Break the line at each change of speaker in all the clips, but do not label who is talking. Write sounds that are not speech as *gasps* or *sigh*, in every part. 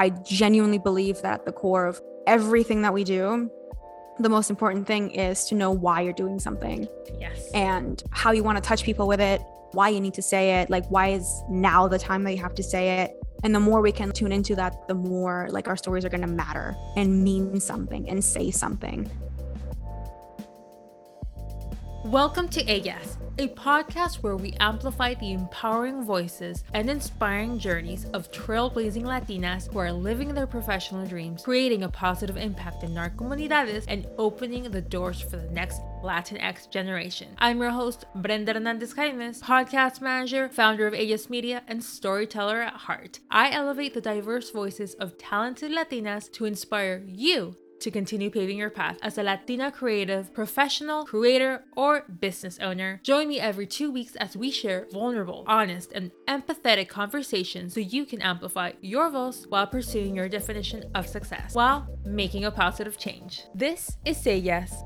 I genuinely believe that the core of everything that we do, the most important thing is to know why you're doing something.
Yes.
And how you want to touch people with it, why you need to say it, like why is now the time that you have to say it. And the more we can tune into that, the more like our stories are going to matter and mean something and say something.
Welcome to Ellas, a podcast where we amplify the empowering voices and inspiring journeys of trailblazing Latinas who are living their professional dreams, creating a positive impact in our comunidades, and opening the doors for the next Latinx generation. I'm your host, Brenda Hernandez Jaimes, podcast manager, founder of Ellas Media, and storyteller at heart. I elevate the diverse voices of talented Latinas to inspire you to continue paving your path as a Latina creative, professional, creator, or business owner. Join me every two weeks as we share vulnerable, honest, and empathetic conversations so you can amplify your voice while pursuing your definition of success while making a positive change. This is Say Yes.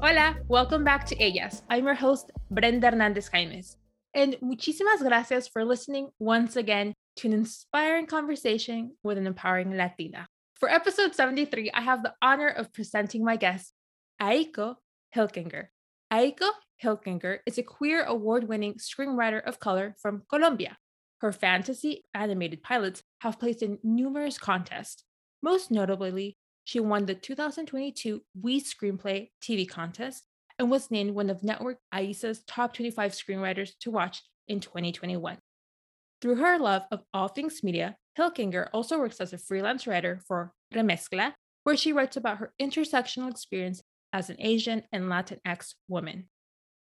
Hola, welcome back to Ellas. I'm your host, Brenda Hernandez Jaimes. And muchísimas gracias for listening once again to an inspiring conversation with an empowering Latina. For episode 73, I have the honor of presenting my guest, Aiko Hilkinger. Aiko Hilkinger is a queer award winning screenwriter of color from Colombia. Her fantasy animated pilots have placed in numerous contests. Most notably, she won the 2022 We Screenplay TV contest and was named one of Network AISA's top 25 screenwriters to watch in 2021. Through her love of all things media, Hilkinger also works as a freelance writer for Remezcla, where she writes about her intersectional experience as an Asian and Latinx woman.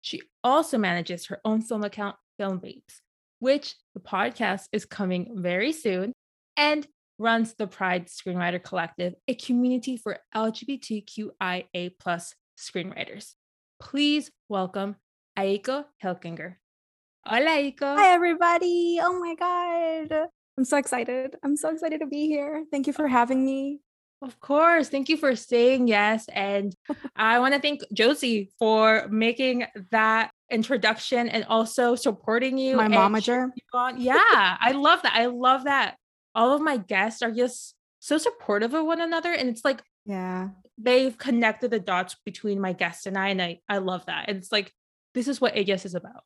She also manages her own film account, Film Babes, which the podcast is coming very soon, and runs the Pride Screenwriter Collective, a community for LGBTQIA plus screenwriters. Please welcome Aiko Hilkinger. Hola, Aiko.
Hi, everybody. Oh my God. I'm so excited. I'm so excited to be here. Thank you for having me.
Of course. Thank you for saying yes. And *laughs* I want to thank Josie for making that introduction and also supporting you.
My momager.
Yeah, I love that. I love that. All of my guests are just so supportive of one another. And it's like,
yeah,
they've connected the dots between my guest and I. And I, I love that. And it's like, this is what Ellas is about.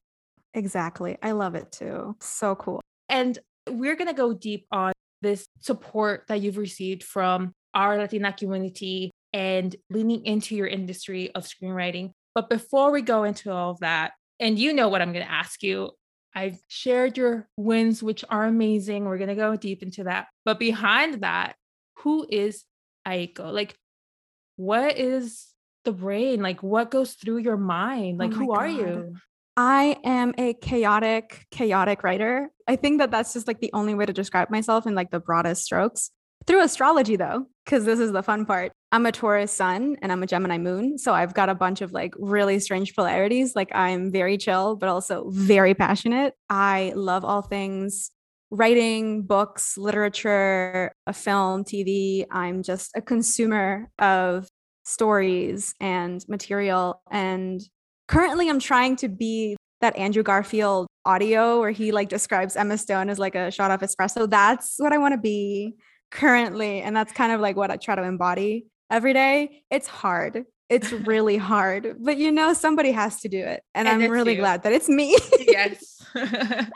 Exactly. I love it too. So cool.
And we're going to go deep on this support that you've received from our Latina community and leaning into your industry of screenwriting. But before we go into all of that, and you know what I'm going to ask you, I've shared your wins, which are amazing. We're going to go deep into that. But behind that, who is Aiko? Like, what is the brain? Like, what goes through your mind? Like, oh who God. are you?
I am a chaotic, chaotic writer. I think that that's just like the only way to describe myself in like the broadest strokes. Through astrology, though, because this is the fun part. I'm a Taurus sun and I'm a Gemini moon. So I've got a bunch of like really strange polarities. Like I'm very chill, but also very passionate. I love all things writing, books, literature, a film, TV. I'm just a consumer of stories and material. And currently I'm trying to be that Andrew Garfield audio where he like describes Emma Stone as like a shot of espresso. That's what I want to be currently. And that's kind of like what I try to embody every day. It's hard. It's *laughs* really hard, but you know, somebody has to do it. And, and I'm really you. glad that it's me.
yes. *laughs* *laughs*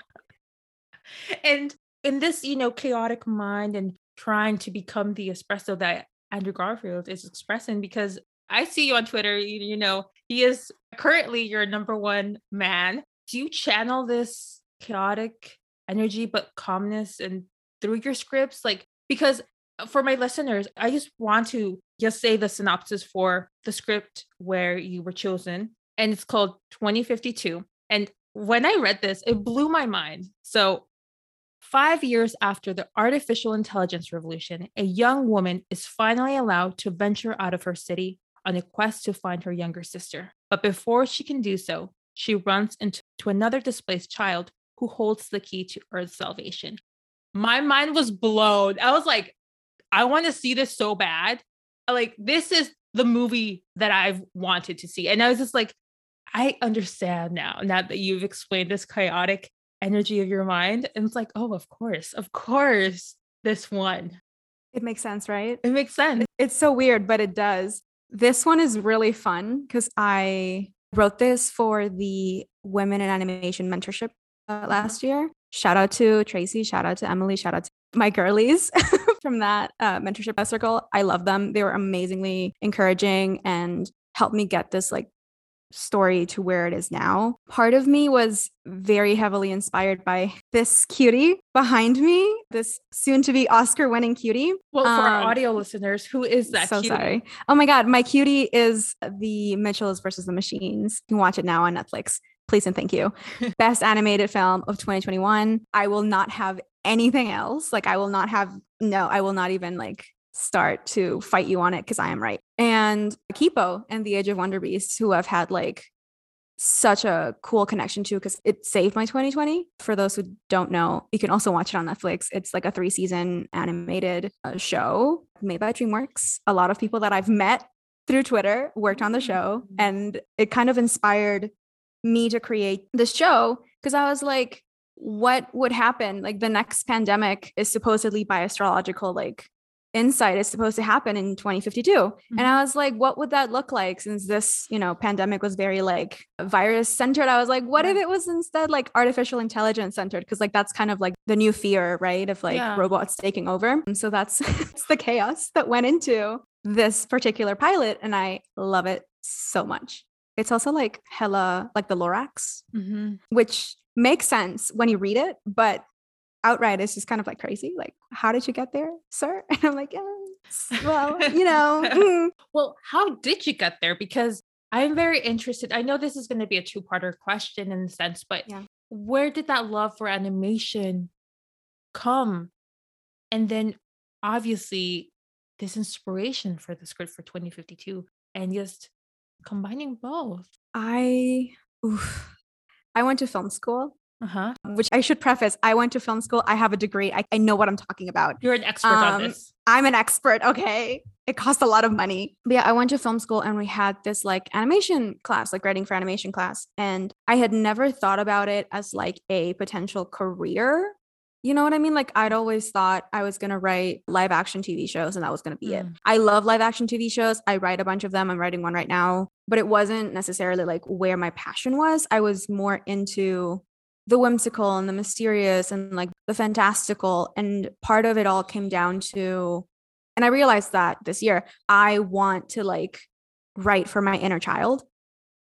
and in this, you know, chaotic mind and trying to become the espresso that Andrew Garfield is expressing, because I see you on Twitter, you, you know, he is currently your number one man. Do you channel this chaotic energy but calmness and through your scripts? Like, because uh, for my listeners, I just want to just say the synopsis for the script where you were chosen, and it's called 2052. And when I read this, it blew my mind. So, five years after the artificial intelligence revolution, a young woman is finally allowed to venture out of her city on a quest to find her younger sister. But before she can do so, she runs into another displaced child who holds the key to Earth's salvation. My mind was blown. I was like, I want to see this so bad. Like, this is the movie that I've wanted to see. And I was just like, I understand now, now that you've explained this chaotic energy of your mind. And it's like, oh, of course, of course, this one.
It makes sense, right?
It makes sense.
It's so weird, but it does. This one is really fun because I wrote this for the Women in Animation Mentorship uh, last year. Shout out to Tracy, shout out to Emily, shout out to my girlies *laughs* from that uh, mentorship circle. I love them. They were amazingly encouraging and helped me get this like story to where it is now. Part of me was very heavily inspired by *laughs* this cutie behind me, this soon to be Oscar winning cutie.
Well, for um, our audio listeners, who is that?
So cutie? sorry. Oh my God. My cutie is the Mitchells versus the Machines. You can watch it now on Netflix. Please and thank you. *laughs* Best animated film of 2021. I will not have anything else. Like, I will not have, no, I will not even like start to fight you on it because I am right. And Kipo and the Age of Wonder Beasts, who I've had like such a cool connection to because it saved my 2020. For those who don't know, you can also watch it on Netflix. It's like a three season animated uh, show made by DreamWorks. A lot of people that I've met through Twitter worked on the show, mm. and it kind of inspired me to create this show because I was like, what would happen? Like the next pandemic is supposedly by astrological like insight is supposed to happen in 2052 mm-hmm. and i was like what would that look like since this you know pandemic was very like virus centered i was like what yeah. if it was instead like artificial intelligence centered because like that's kind of like the new fear right of like yeah. robots taking over and so *laughs* that's the chaos that went into this particular pilot and i love it so much it's also like hella like the lorax mm-hmm. which makes sense when you read it but outright is just kind of like crazy. Like, how did you get there, sir? *laughs* And I'm like, yeah, well, *laughs* you know.
Mm. well, how did you get there? Because I'm very interested. I know this is going to be a two parter question in a sense, but yeah. where did that love for animation come? And then obviously, this inspiration for the script for 2052 and just combining both.
I, oof, I went to film school uh-huh. Which I should preface, I went to film school. I have a degree. I, I know what I'm talking about.
You're an expert um, on this.
I'm an expert. Okay. It costs a lot of money. But yeah, I went to film school and we had this like animation class, like writing for animation class. And I had never thought about it as like a potential career. You know what I mean? Like I'd always thought I was going to write live action TV shows and that was going to be mm. it. I love live action TV shows. I write a bunch of them. I'm writing one right now, but it wasn't necessarily like where my passion was. I was more into the whimsical and the mysterious and like the fantastical. And part of it all came down to, and I realized that this year, I want to like write for my inner child.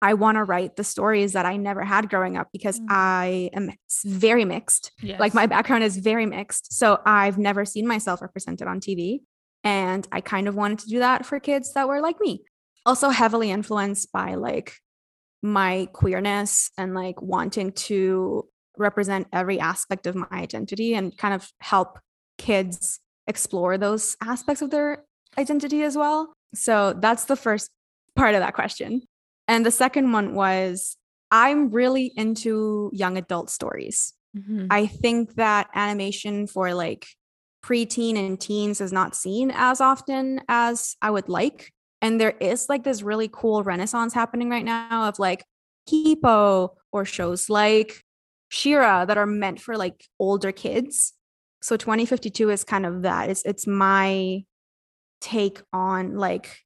I want to write the stories that I never had growing up because mm. I am very mixed. Yes. Like my background is very mixed. So I've never seen myself represented on TV. And I kind of wanted to do that for kids that were like me. Also, heavily influenced by like my queerness and like wanting to represent every aspect of my identity and kind of help kids explore those aspects of their identity as well. So that's the first part of that question. And the second one was I'm really into young adult stories. Mm-hmm. I think that animation for like preteen and teens is not seen as often as I would like. And there is like this really cool renaissance happening right now of like Kipo or shows like She-Ra that are meant for like older kids. So 2052 is kind of that. It's it's my take on like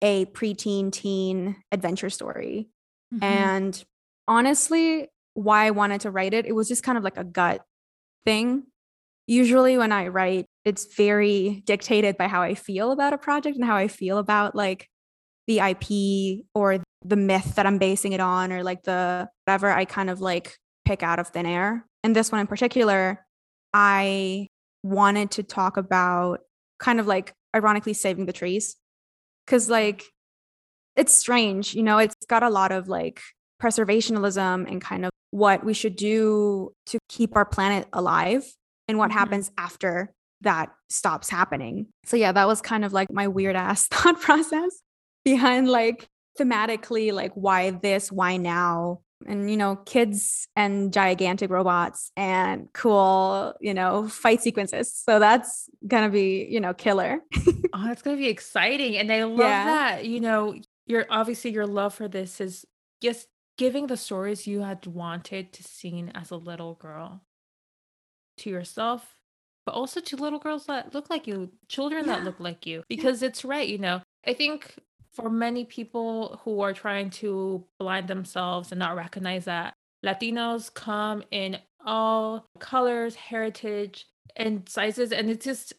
a preteen teen adventure story. Mm-hmm. And honestly, why I wanted to write it, it was just kind of like a gut thing. Usually when I write, it's very dictated by how I feel about a project and how I feel about like the IP or the myth that I'm basing it on or like the whatever I kind of like pick out of thin air. And this one in particular, I wanted to talk about kind of like ironically saving the trees. Cause like it's strange, you know, it's got a lot of like preservationism and kind of what we should do to keep our planet alive and what mm-hmm. happens after that stops happening. So yeah, that was kind of like my weird ass *laughs* thought process behind like thematically like why this why now and you know kids and gigantic robots and cool you know fight sequences so that's gonna be you know killer *laughs*
oh that's gonna be exciting and i love yeah. that you know your obviously your love for this is just giving the stories you had wanted to see as a little girl to yourself, but also to little girls that look like you, children yeah. that look like you. Because yeah. it's right, you know. I think for many people who are trying to blind themselves and not recognize that Latinos come in all colors, heritage, and sizes. And it's just,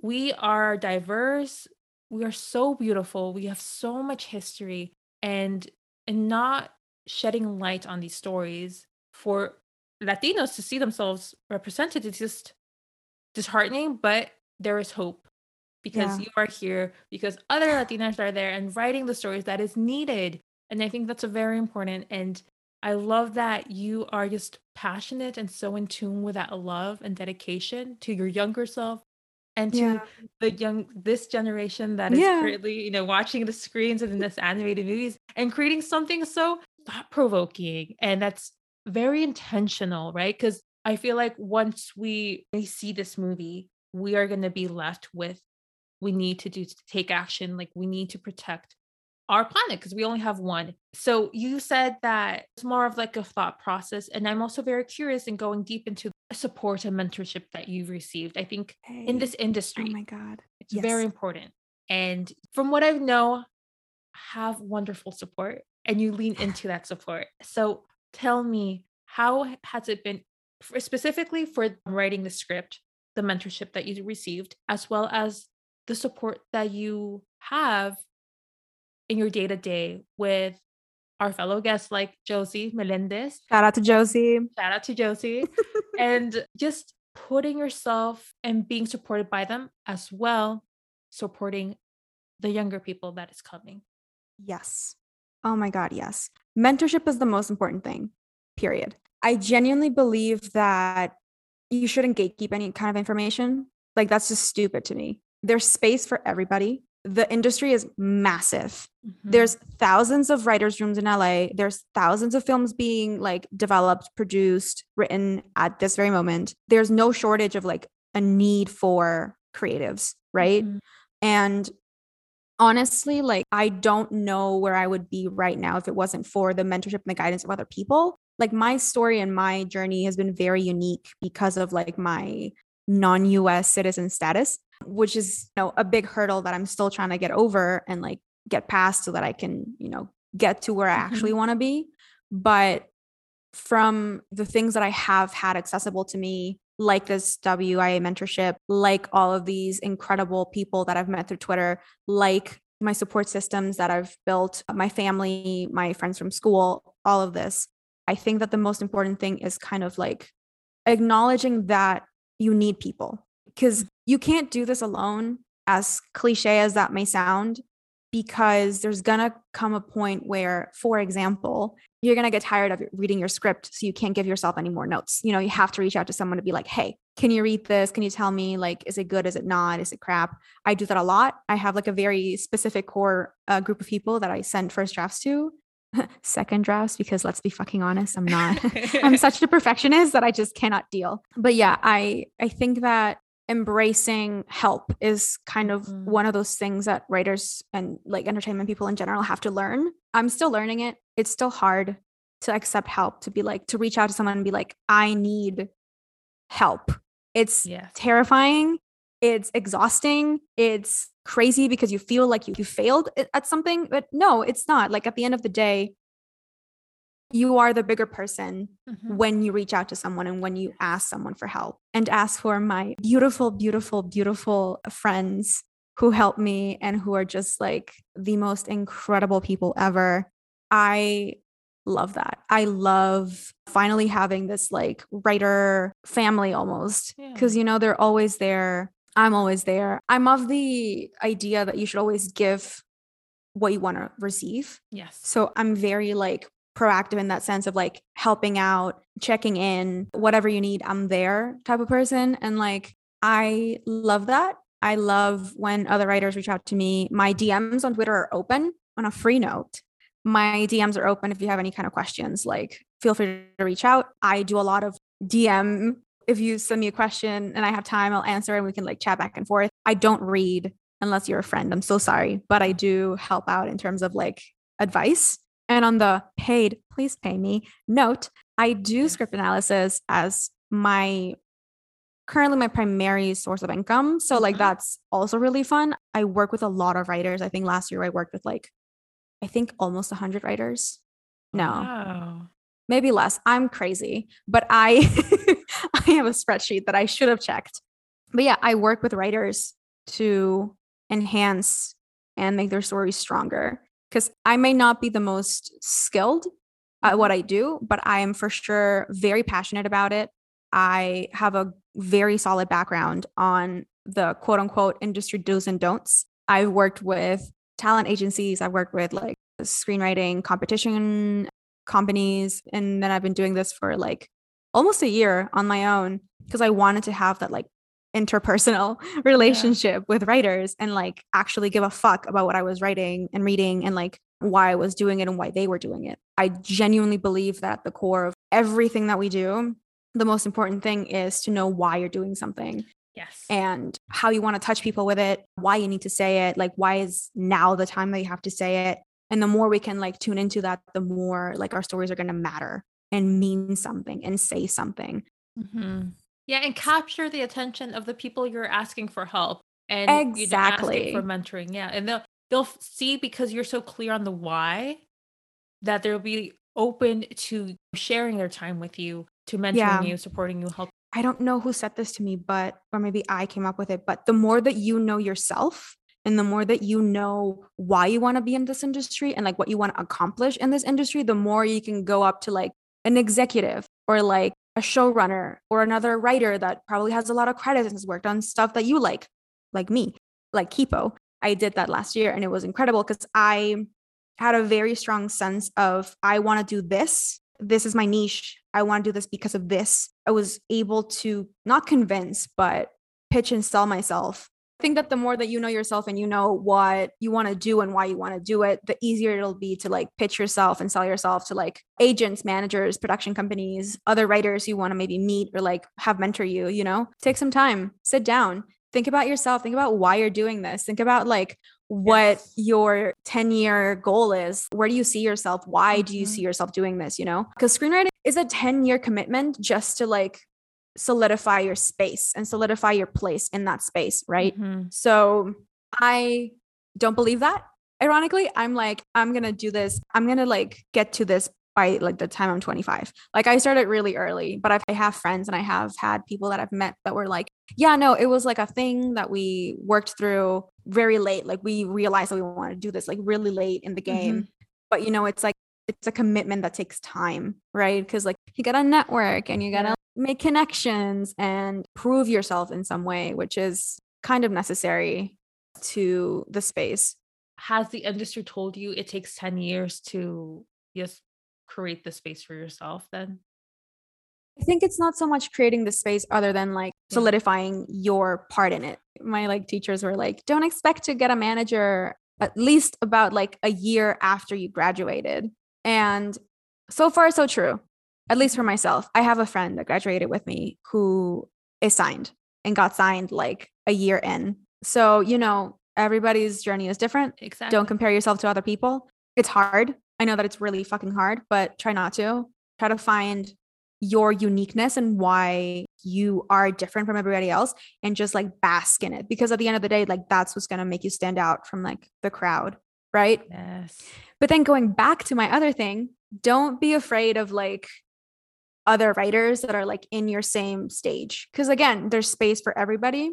we are diverse. We are so beautiful. We have so much history. And and not shedding light on these stories for Latinos to see themselves represented is just disheartening, but there is hope because yeah. you are here, because other Latinas are there and writing the stories that is needed. And I think that's a very important. And I love that you are just passionate and so in tune with that love and dedication to your younger self and to yeah. the young this generation that is yeah. currently you know watching the screens and in this animated movies and creating something so thought provoking and that's very intentional right because i feel like once we, see this movie we are going to be left with we need to do to take action like we need to protect our planet because we only have one so you said that it's more of like a thought process and i'm also very curious in going deep into support and mentorship that you've received. I think hey. in this oh industry,
oh my God,
it's yes. very important. And from what I know, have wonderful support and you lean into that support. So tell me, how has it been specifically for writing the script, the mentorship that you received, as well as the support that you have in your day to day with our fellow guests like Josie Melendez.
Shout out to Josie.
Shout out to Josie. *laughs* and just putting yourself and being supported by them as well, supporting the younger people that is coming.
Yes. Oh my God, yes. Mentorship is the most important thing, period. I genuinely believe that you shouldn't gatekeep any kind of information. Like, that's just stupid to me. There's space for everybody the industry is massive. Mm-hmm. There's thousands of writers' rooms in LA. There's thousands of films being like developed, produced, written at this very moment. There's no shortage of like a need for creatives, right? Mm-hmm. And honestly, like I don't know where I would be right now if it wasn't for the mentorship and the guidance of other people. Like my story and my journey has been very unique because of like my non-US citizen status which is you know a big hurdle that I'm still trying to get over and like get past so that I can, you know, get to where I actually mm-hmm. want to be. But from the things that I have had accessible to me, like this WIA mentorship, like all of these incredible people that I've met through Twitter, like my support systems that I've built, my family, my friends from school, all of this. I think that the most important thing is kind of like acknowledging that you need people because you can't do this alone, as cliche as that may sound, because there's gonna come a point where, for example, you're gonna get tired of reading your script, so you can't give yourself any more notes. You know, you have to reach out to someone to be like, hey, can you read this? Can you tell me, like, is it good? Is it not? Is it crap? I do that a lot. I have like a very specific core uh, group of people that I send first drafts to. *laughs* second drafts because let's be fucking honest i'm not *laughs* i'm such a *laughs* perfectionist that i just cannot deal but yeah i i think that embracing help is kind of mm. one of those things that writers and like entertainment people in general have to learn. I'm still learning it. It's still hard to accept help, to be like, to reach out to someone and be like, I need help. It's yes. terrifying. It's exhausting. It's crazy because you feel like you, you failed at something, but no, it's not. Like at the end of the day, you are the bigger person mm-hmm. when you reach out to someone and when you ask someone for help and ask for my beautiful beautiful beautiful friends who help me and who are just like the most incredible people ever i love that i love finally having this like writer family almost because yeah. you know they're always there i'm always there i'm of the idea that you should always give what you want to receive.
Yes.
So I'm very like proactive in that sense of like helping out, checking in, whatever you need, I'm there type of person. And like, I love that. I love when other writers reach out to me. My DMs on Twitter are open on a free note. My DMs are open if you have any kind of questions. Like, feel free to reach out. I do a lot of DM. If you send me a question and I have time, I'll answer and we can like chat back and forth. I don't read unless you're a friend. I'm so sorry, but I do help out in terms of like advice And on the paid, please pay me note, I do script analysis as my currently my primary source of income. So like
Mhm.
that's also really fun. I work with a lot of writers. I think last year I worked with like I think almost 100 writers. No,
Wow.
maybe less. I'm crazy, but I *laughs* I have a spreadsheet that I should have checked. But yeah, I work with writers to enhance and make their stories stronger because I may not be the most skilled at what I do, but I am for sure very passionate about it. I have a very solid background on the quote unquote industry do's and don'ts. I've worked with talent agencies, I've worked with like screenwriting competition companies, and then I've been doing this for like almost a year on my own because I wanted to have that like interpersonal *laughs* relationship with writers and like actually give a fuck about what I was writing and reading and like why I was doing it and why they were doing it. I genuinely believe that at the core of everything that we do, the most important thing is to know why you're doing something
Yes.
and how you want to touch people with it, why you need to say it, like why is now the time that you have to say it. And the more we can like tune into that, the more like our stories are going to matter and mean something and say something.
Mhm. Yeah, and capture the attention of the people you're asking for help and you know,
Exactly.
for mentoring. Yeah, and they'll they'll see because you're so clear on the why that they'll be open to sharing their time with you, to mentoring
Yeah.
you, supporting you, help.
I don't know who said this to me, but, or maybe I came up with it, but the more that you know yourself and the more that you know why you want to be in this industry and like what you want to accomplish in this industry, the more you can go up to like an executive or like a showrunner or another writer that probably has a lot of credits and has worked on stuff that you like, like me, like Kipo. I did that last year and it was incredible because I had a very strong sense of I want to do this. This is my niche. I want to do this because of this. I was able to not convince, but pitch and sell myself. I think that the more that you know yourself and you know what you want to do and why you want to do it, the easier it'll be to like pitch yourself and sell yourself to like agents, managers, production companies, other writers you want to maybe meet or like have mentor you, you know? Take some time, sit down, think about yourself, think about why you're doing this. Think about like what
Yes.
your 10 year goal is. Where do you see yourself? Why do you
Mhm.
see yourself doing this? You know, because screenwriting is a 10 year commitment just to like solidify your space and solidify your place in that space, right?
Mhm.
So I don't believe that. Ironically, I'm like, I'm gonna do this. I'm gonna like get to this by like the time I'm 25. Like I started really early, but I've, I have friends and I have had people that I've met that were like, yeah, no, it was like a thing that we worked through very late. Like we realized that we wanted to do this like really late in the game. But you know, it's like it's a commitment that takes time, right? Because like you gotta network and you gotta make connections and prove yourself in some way, which is kind of necessary to the space.
Has the industry told you it takes 10 years to just create the space for yourself then?
I think it's not so much creating the space other than like solidifying your part in it. My like teachers were like, don't expect to get a manager at least about like a year after you graduated. And so far, so true, at least for myself. I have a friend that graduated with me who is signed and got signed like a year in. So, you know, everybody's journey is different.
Exactly.
Don't compare yourself to other people. It's hard. I know that it's really fucking hard, but try not to. Try to find your uniqueness and why you are different from everybody else and just like bask in it because at the end of the day like that's what's going to make you stand out from like the crowd right
Yes.
But then going back to my other thing don't be afraid of like other writers that are like in your same stage because again there's space for everybody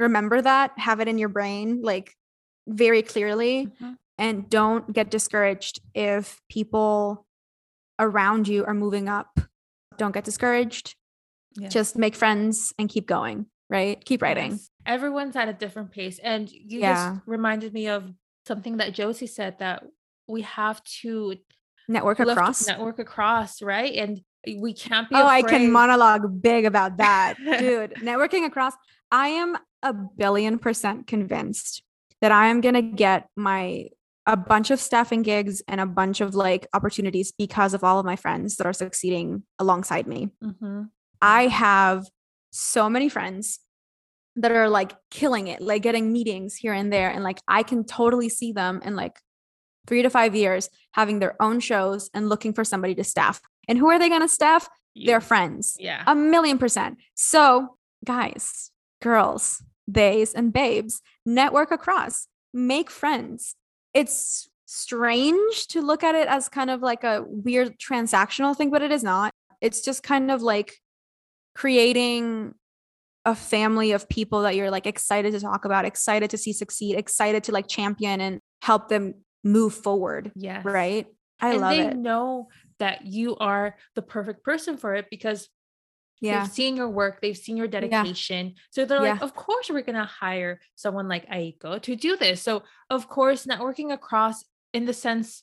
remember that have it in your brain like very clearly
Mhm.
and don't get discouraged if people around you are moving up don't get discouraged
Yes.
just make friends and keep going right keep writing
Yes. Everyone's at a different pace. And you
Yeah.
just reminded me of something that Josie said that we have to
network across
network across, right? And we can't be
oh i can monologue big about that *laughs* dude networking across i am a billion percent convinced that i am going to get my a bunch of staffing gigs and a bunch of like opportunities because of all of my friends that are succeeding alongside me
Mhm.
I have so many friends that are like killing it, like getting meetings here and there. And like I can totally see them and like three to five years having their own shows and looking for somebody to staff. And who are they going to staff?
You.
Their friends.
yeah.
A million percent. So, guys, girls, theys, and babes, network across, make friends. It's strange to look at it as kind of like a weird transactional thing, but it is not. It's just kind of like creating a family of people that you're like excited to talk about, excited to see succeed, excited to like champion and help them move forward.
yes.
Right. I
and
love
they
it.
know that you are the perfect person for it because
Yeah.
they've seen your work, they've seen your dedication. So they're like, of course, we're going to hire someone like Aiko to do this. So, of course, networking across in the sense,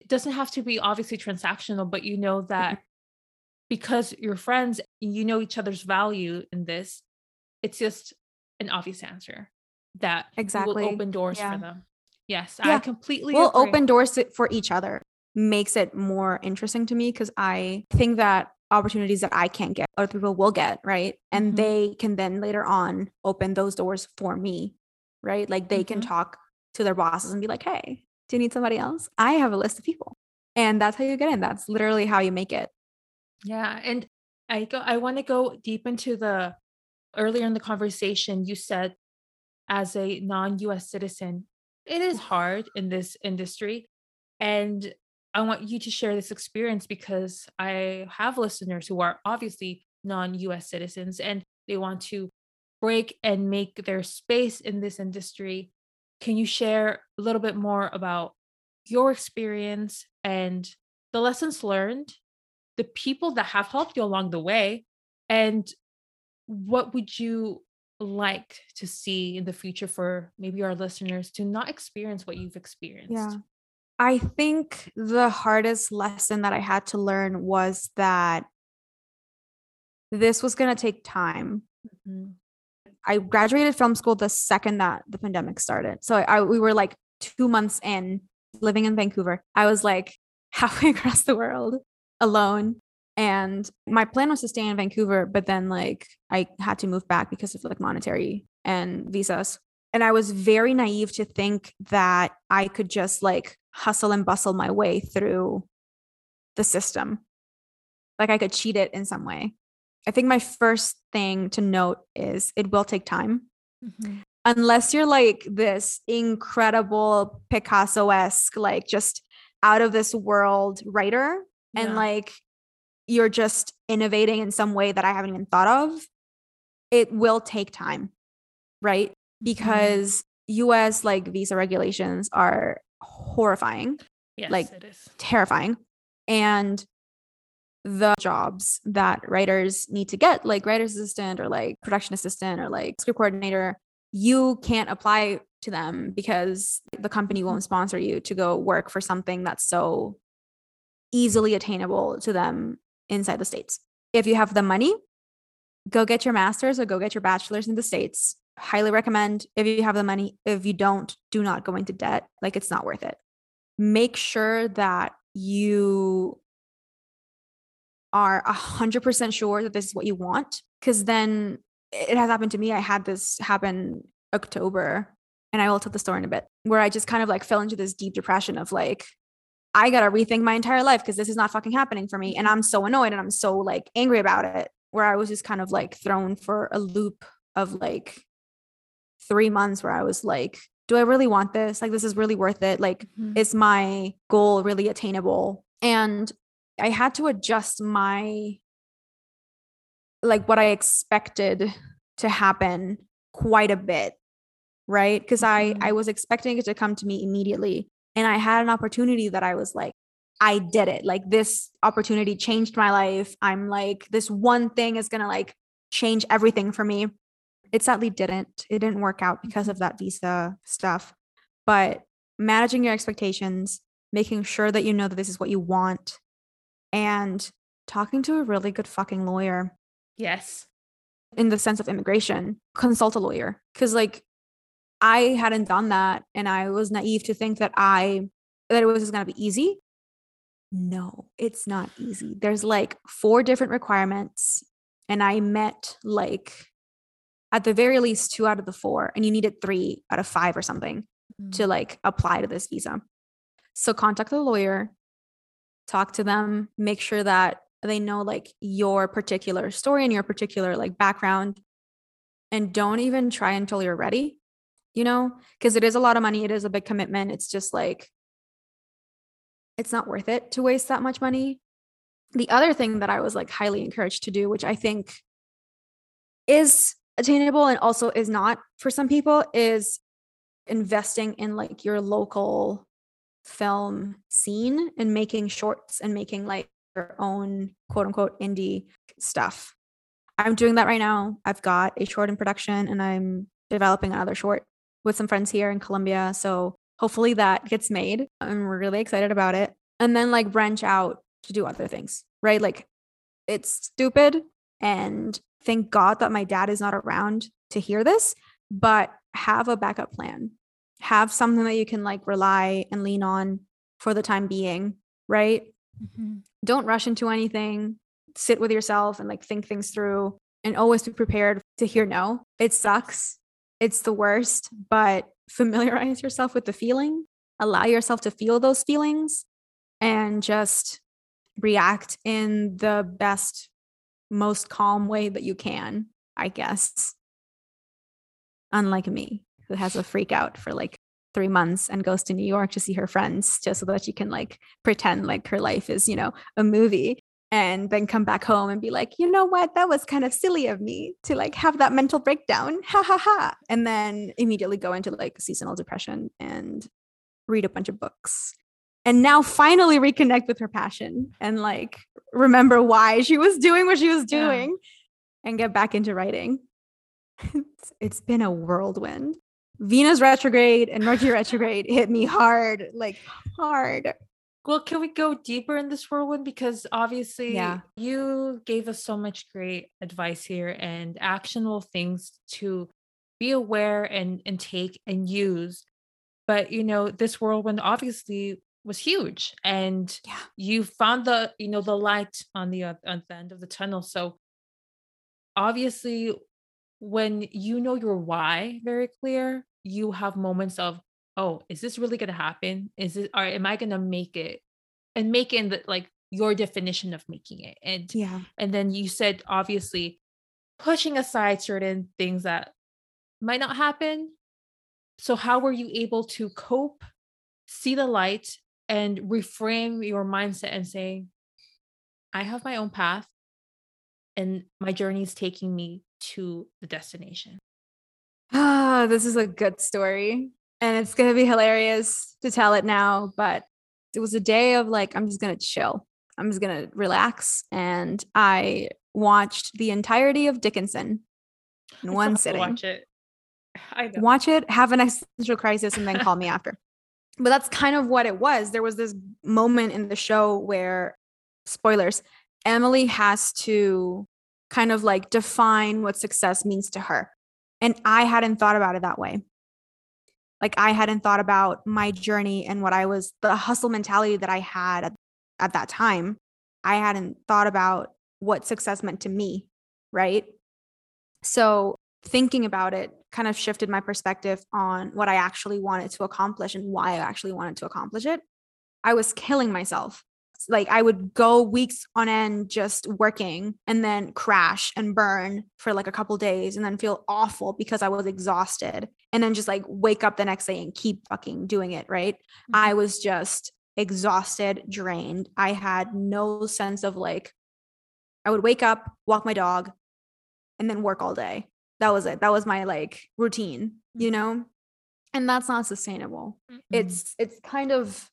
it doesn't have to be obviously transactional, but you know that *laughs* because you're friends, you know each other's value in this, it's just an obvious answer that
Exactly.
will open doors
Yeah.
for them. Yes, I completely
we'll
agree.
open doors for each other makes it more interesting to me because i think that opportunities that i can't get other people will get right and
Mhm.
they can then later on open those doors for me right like they can
Mhm.
talk to their bosses and be like hey do you need somebody else i have a list of people and that's how you get in that's literally how you make it
Yeah, and I go I want to go deep into the earlier in the conversation you said as a non-US citizen, it is hard in this industry and I want you to share this experience because I have listeners who are obviously non-US citizens and they want to break and make their space in this industry. Can you share a little bit more about your experience and the lessons learned the people that have helped you along the way and what would you like to see in the future for maybe our listeners to not experience what you've experienced
Yeah. I think the hardest lesson that I had to learn was that this was going to take time.
Mhm.
I graduated film school the second that the pandemic started. So I, we were like two months in living in Vancouver. I was like *laughs* halfway across the world alone. And my plan was to stay in Vancouver, but then like I had to move back because of like monetary and visas. And I was very naive to think that I could just like hustle and bustle my way through the system. Like I could cheat it in some way. I think my first thing to note is it will take time.
Mhm.
Unless you're like this incredible Picasso esque, like just out of this world writer, and
Yeah.
like you're just innovating in some way that I haven't even thought of, it will take time, right?
Mm-hmm.
Because US like visa regulations are horrifying
yes
like, terrifying. And the jobs that writers need to get, like writer's assistant or like production assistant or like script coordinator, you can't apply to them because the company won't sponsor you to go work for something that's so easily attainable to them inside the States. If you have the money, go get your master's or go get your bachelor's in the States. Highly recommend if you have the money. If you don't, do not go into debt. Like it's not worth it make sure that you are 100% sure that this is what you want because then it has happened to me i had this happen october and i will tell the story in a bit where i just kind of like fell into this deep depression of like i gotta rethink my entire life because this is not fucking happening for me and i'm so annoyed and i'm so like angry about it where i was just kind of like thrown for a loop of like three months where i was like do i really want this? Like this is really worth it. Like
Mhm.
is my goal really attainable? And i had to adjust my like what i expected to happen quite a bit right? Because i
Mhm.
i was expecting it to come to me immediately and i had an opportunity that i was like i did it. Like this opportunity changed my life. I'm like this one thing is going to like change everything for me. It sadly didn't. It didn't work out because of mm-hmm. that visa stuff but managing your expectations making sure that you know that this is what you want and talking to a really good fucking lawyer
yes.
in the sense of immigration consult a lawyer because like i hadn't done that and i was naive to think that i that it was going to be easy. No it's not easy. There's like four different requirements and i met like at the very least two out of the four and you needed three out of five or something to mm. like apply to this visa. So contact a lawyer, talk to them, make sure that they know like your particular story and your particular like background and don't even try until you're ready you know because it is a lot of money it is a big commitment it's just like it's not worth it to waste that much money the other thing that i was like highly encouraged to do which i think is attainable and also is not for some people is investing in like your local film scene and making shorts and making like your own quote unquote indie stuff. I'm doing that right now. I've got a short in production and I'm developing another short with some friends here in Colombia. So hopefully that gets made. I'm really excited about it. And then like branch out to do other things, right? Like it's stupid. And thank God that my dad is not around to hear this, but have a backup plan. Have something that you can like rely and lean on for the time being, right? Mm-hmm. Don't rush into anything. Sit with yourself and like think things through and always be prepared to hear no. It sucks. It's the worst, but familiarize yourself with the feeling. Allow yourself to feel those feelings and just react in the best, most calm way that you can, I guess. Unlike me, who has a freak out for like three months and goes to New York to see her friends just so that she can like pretend like her life is, you know, a movie and then come back home and be like, you know what, that was kind of silly of me to like have that mental breakdown. Ha ha ha. And then immediately go into like seasonal depression and read a bunch of books. And now finally reconnect with her passion and like remember why she was doing what she was doing yeah. and get back into writing. it's, it's been a whirlwind. Venus retrograde and Mercury retrograde hit me hard, like hard.
Well, can we go deeper in this whirlwind? Because obviously, yeah. you gave us so much great advice here and actionable things to be aware and, and take and use. But, you know, this whirlwind obviously was huge and yeah. you found the, you know, the light on the, uh, on the end of the tunnel. So obviously, when you know your why very clear, you have moments of oh is this really going to happen? Is it or am i going to make it and make it the, like your definition of making it? And
yeah.
and then you said obviously pushing aside certain things that might not happen. So how were you able to cope see the light and reframe your mindset and say i have my own path and my journey is taking me to the destination
Ah, this is a good story. And it's going to be hilarious to tell it now. But it was a day of like, I'm just going to chill. I'm just going to relax. And I watched the entirety of Dickinson in one sitting.
Watch it. *sighs*
I know. Watch it, have an existential crisis, and then call me after. *laughs* But that's kind of what it was. There was this moment in the show where, spoilers, Emily has to kind of like define what success means to her. And I hadn't thought about it that way. Like I hadn't thought about my journey and what I was, the hustle mentality that I had at, at that time. I hadn't thought about what success meant to me. Right. So thinking about it kind of shifted my perspective on what I actually wanted to accomplish and why I actually wanted to accomplish it. I was killing myself like I would go weeks on end just working and then crash and burn for like a couple days and then feel awful because I was exhausted and then just like wake up the next day and keep fucking doing it, right? Mm-hmm. I was just exhausted, drained. I had no sense of like I would wake up, walk my dog and then work all day. That was it. That was my like routine, you mm-hmm. know? And that's not sustainable. Mm-hmm. It's it's kind of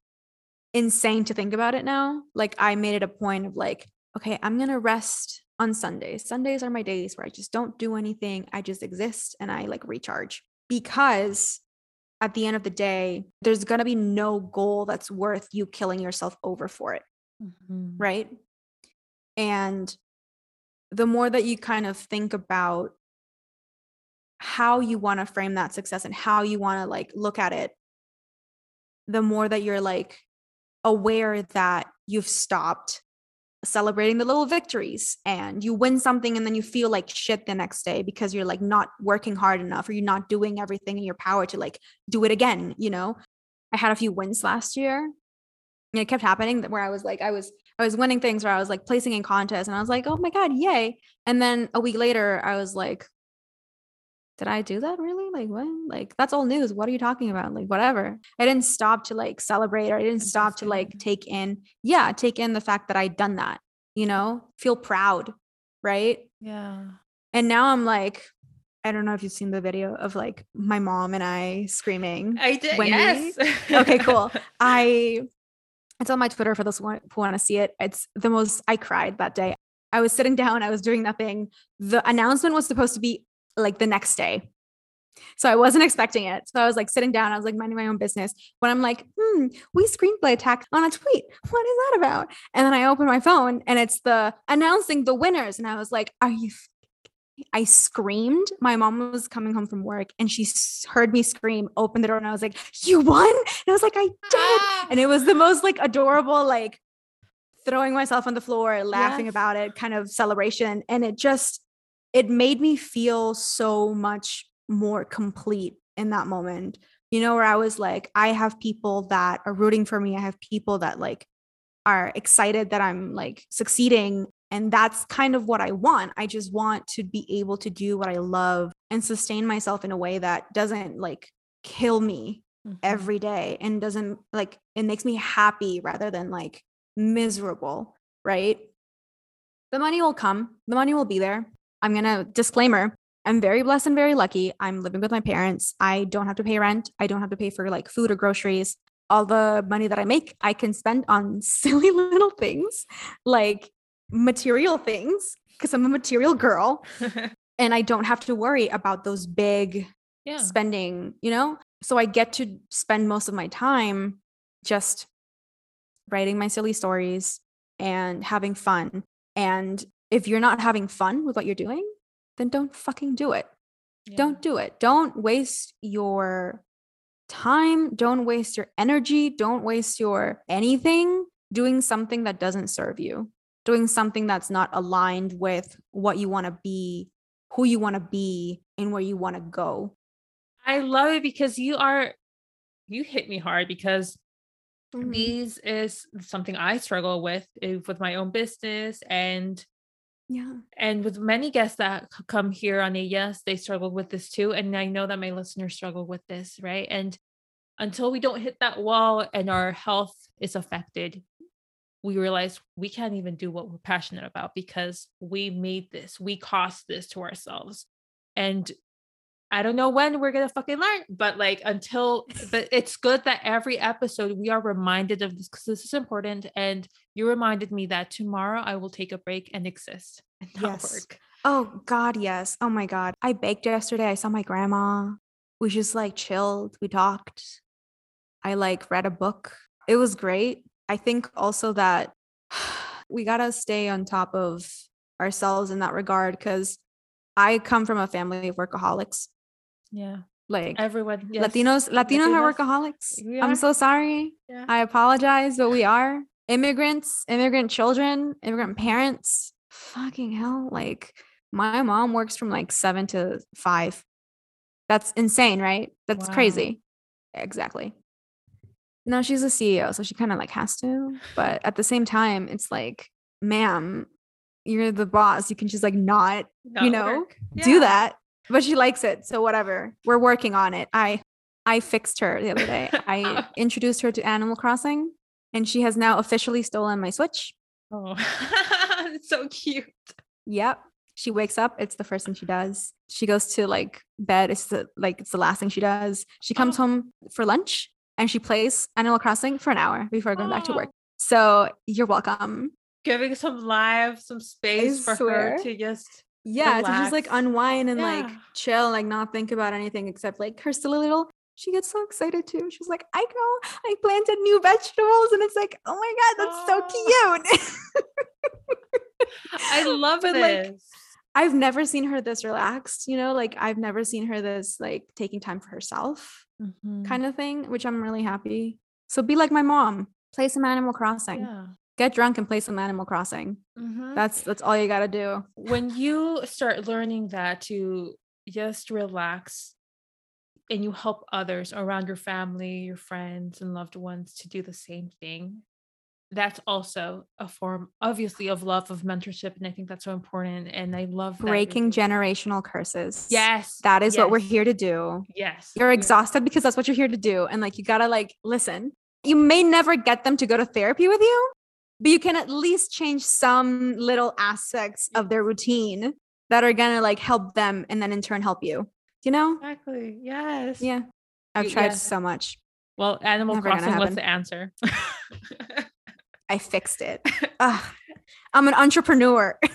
insane to think about it now. Like I made it a point of like, okay, I'm going to rest on Sundays. Sundays are my days where I just don't do anything. I just exist and I like recharge because at the end of the day, there's going to be no goal that's worth you killing yourself over for it. Mm-hmm. Right. And the more that you kind of think about how you want to frame that success and how you want to like look at it, the more that you're like, aware that you've stopped celebrating the little victories and you win something and then you feel like shit the next day because you're like not working hard enough or you're not doing everything in your power to like do it again you know i had a few wins last year and it kept happening where I was like, I was, I was winning things where I was like placing in contests and I was like, oh my God, yay. And then a week later, I was like, did I do that really? Like, what? Like, that's all news. What are you talking about? Like, whatever. I didn't stop to like celebrate or I didn't stop to like take in, yeah, take in the fact that I'd done that, you know, feel proud. Right.
Yeah.
And now I'm like, I don't know if you've seen the video of like my mom and I screaming.
I did. yes.
We, okay, cool. *laughs* I it's on my Twitter for those who want to see it. It's the most I cried that day. I was sitting down, I was doing nothing. The announcement was supposed to be like the next day. So I wasn't expecting it. So I was like sitting down, I was like minding my own business. When I'm like, hmm, WeScreenplay attack on a tweet. What is that about? And then I open my phone and it's the announcing the winners. And I was like, are you I screamed. My mom was coming home from work and she heard me scream, opened the door, and I was like, You won? And I was like, I did. Ah. And it was the most like adorable, like throwing myself on the floor, laughing yes. about it kind of celebration. And it just, it made me feel so much more complete in that moment. You know, where I was like, I have people that are rooting for me. I have people that like are excited that I'm like succeeding and that's kind of what I want. I just want to be able to do what I love and sustain myself in a way that doesn't like kill me mm-hmm. every day and doesn't like it makes me happy rather than like miserable, right? The money will come, the money will be there. I'm going to disclaimer I'm very blessed and very lucky. I'm living with my parents. I don't have to pay rent. I don't have to pay for like food or groceries. All the money that I make, I can spend on *laughs* silly little things like material things because I'm a material girl *laughs* and I don't have to worry about those big yeah. spending, you know? So I get to spend most of my time just writing my silly stories and having fun. And if you're not having fun with what you're doing, then don't fucking do it. Yeah. Don't do it. Don't waste your time. Don't waste your energy. Don't waste your anything doing something that doesn't serve you doing something that's not aligned with what you want to be, who you want to be, and where you want to go.
I love it because you are, you hit me hard because mm-hmm. these is something I struggle with eh, with my own business and
yeah.
And with many guests that come here on Ellas, they struggle with this too. And I know that my listeners struggle with this, right? And until we don't hit that wall and our health is affected, we realize we can't even do what we're passionate about because we made this, we cost this to ourselves. And I don't know when we're gonna fucking learn, but like until but it's good that every episode we are reminded of this because this is important. And you reminded me that tomorrow I will take a break and exist and not yes. work.
Oh God, yes. Oh my God. I baked yesterday. I saw my grandma. We just like chilled. We talked. I like read a book. It was great. I think also that *sighs* we got to stay on top of ourselves in that regard because I come from a family of workaholics.
Yeah.
Like
everyone,
yes. Latinos, Latinos are workaholics. Are. I'm so sorry. Yeah. I apologize, but we are immigrants, immigrant children, immigrant parents. Fucking hell. Like my mom works from like seven to five. That's insane, right? That's wow. crazy. Exactly. No, she's a CEO, so she kind of like has to. But at the same time, it's like, ma'am, you're the boss. You can just like not, not you know, yeah. do that. But she likes it. So whatever. We're working on it. I I fixed her the other day. I *laughs* oh. introduced her to Animal Crossing and she has now officially stolen my Switch.
Oh, *laughs* it's so cute.
Yep. She wakes up, it's the first thing she does. She goes to like bed, it's the like it's the last thing she does. She comes oh. home for lunch and she plays Animal Crossing for an hour before going back to work. *gasps* So you're welcome.
Giving some live, some space I for swear. her to just
yeah, relax. to just like unwind and yeah. like chill, like not think about anything except like her silly little. She gets so excited too. She's like, I know I planted new vegetables, and it's like, oh my god, that's oh. so
cute. I *laughs* love this. Like,
I've never seen her this relaxed, you know, like I've never seen her this like taking time for herself mm-hmm. kind of thing, which I'm really happy. So be like my mom, play some Animal Crossing. Yeah. Get drunk and play some Animal Crossing. Mm-hmm. That's that's all you got to do.
When you start learning that to just relax and you help others around your family, your friends and loved ones to do the same thing, that's also a form obviously of love of mentorship and i think that's so important and i love
Breaking generational curses.
yes
That is what we're here to do.
yes
You're exhausted because that's what you're here to do. And like, you gotta like listen. You may never get them to go to therapy with you, but you can at least change some little aspects of their routine that are gonna like help them and then in turn help you. You know?
exactly yes
Yeah. I've tried
yeah.
so much.
well animal
Never
crossing was the answer
I fixed it. *laughs* Ugh. I'm an entrepreneur. *laughs*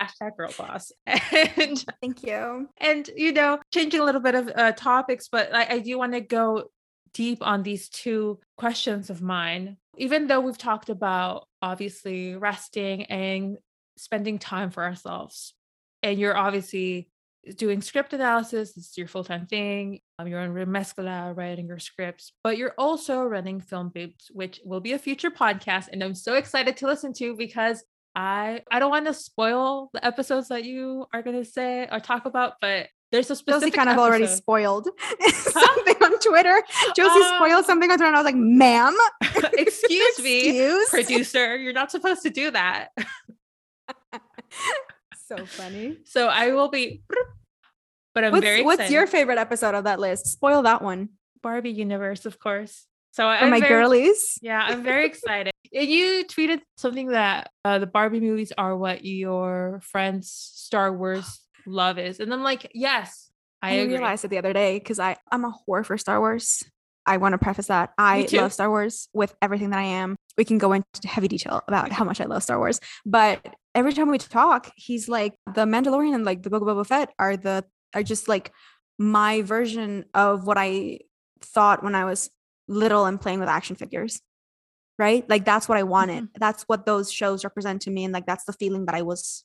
hashtag girl boss *laughs* and
Thank you.
and you know changing a little bit of uh, topics but I, I do want to go deep on these two questions of mine even though we've talked about obviously resting and spending time for ourselves and you're obviously doing script analysis it's your full-time thing um, you're on remezcla writing your scripts but you're also running film babes which will be a future podcast and i'm so excited to listen to because i i don't want to spoil the episodes that you are going to say or talk about but there's a specific
kind of already spoiled. *laughs* Something on Twitter. Josie
Oh.
spoiled something on Twitter, and I was like, "Ma'am, *laughs*
excuse me
Excuse?
producer you're not supposed to do that *laughs*
so funny.
so i will be but i'm
What's,
very
what's your favorite episode of that list? Spoil that one
barbie universe of course so
for
I'm
my
very-
girlies.
Yeah, I'm very excited. And you tweeted something that uh, the Barbie movies are what your friend's Star Wars love is. And I'm like, yes, I,
I, realized it the other day because I I'm a whore for Star Wars. I want to preface that I love Star Wars with everything that I am. We can go into heavy detail about how much I love Star Wars, but every time we talk, he's like the Mandalorian and like the Book of Boba Fett are the are just like my version of what I thought when I was little and playing with action figures. Right? Like that's what I wanted. That's what those shows represent to me. And like that's the feeling that I was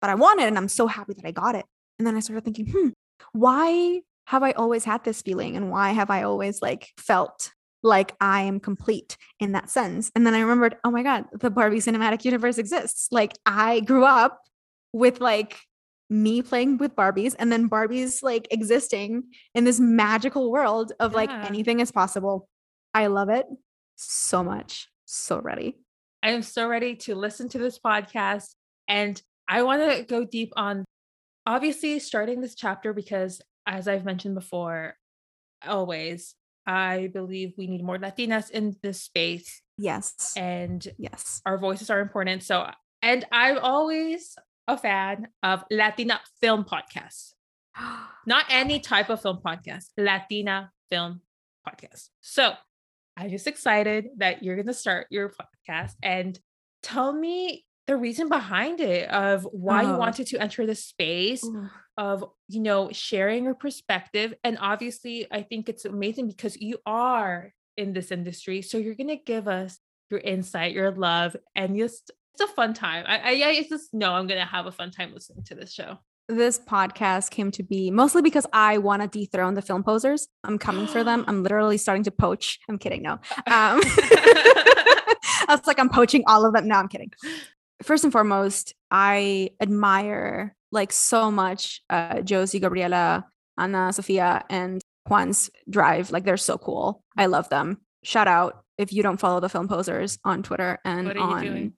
that I wanted. And I'm so happy that I got it. And then I started thinking, hmm, why have I always had this feeling? And why have I always like felt like I am complete in that sense? And then I remembered, oh my God, the Barbie cinematic universe exists. Like I grew up with like me playing with Barbies and then Barbies like existing in this magical world of like anything is possible. I love it so much. So ready.
I am so ready to listen to this podcast. And I want to go deep on obviously starting this chapter because, as I've mentioned before, always, I believe we need more Latinas in this space
Yes.
and
yes.
our voices are important. So, and I'm always a fan of Latina film podcasts, *gasps* not any type of film podcast, Latina film podcast. So, I'm just excited that you're going to start your podcast and tell me the reason behind it of why you
Oh.
wanted to enter the space
Ooh.
of you know sharing your perspective and obviously i think it's amazing because you are in this industry so you're going to give us your insight your love and just it's a fun time i i, I just know i'm going to have a fun time listening to this show
this podcast came to be mostly because I want to dethrone the film posers. I'm coming for them. *gasps* I'm literally starting to poach. I'm kidding. No. *laughs* Um, *laughs* I was like, I'm poaching all of them. No, I'm kidding. First and foremost, I admire like so much uh, Josie, Gabriela, Ana, Sofia, and Juan's drive. Like they're so cool. I love them. Shout out if you don't follow the film posers on Twitter and
What are you
on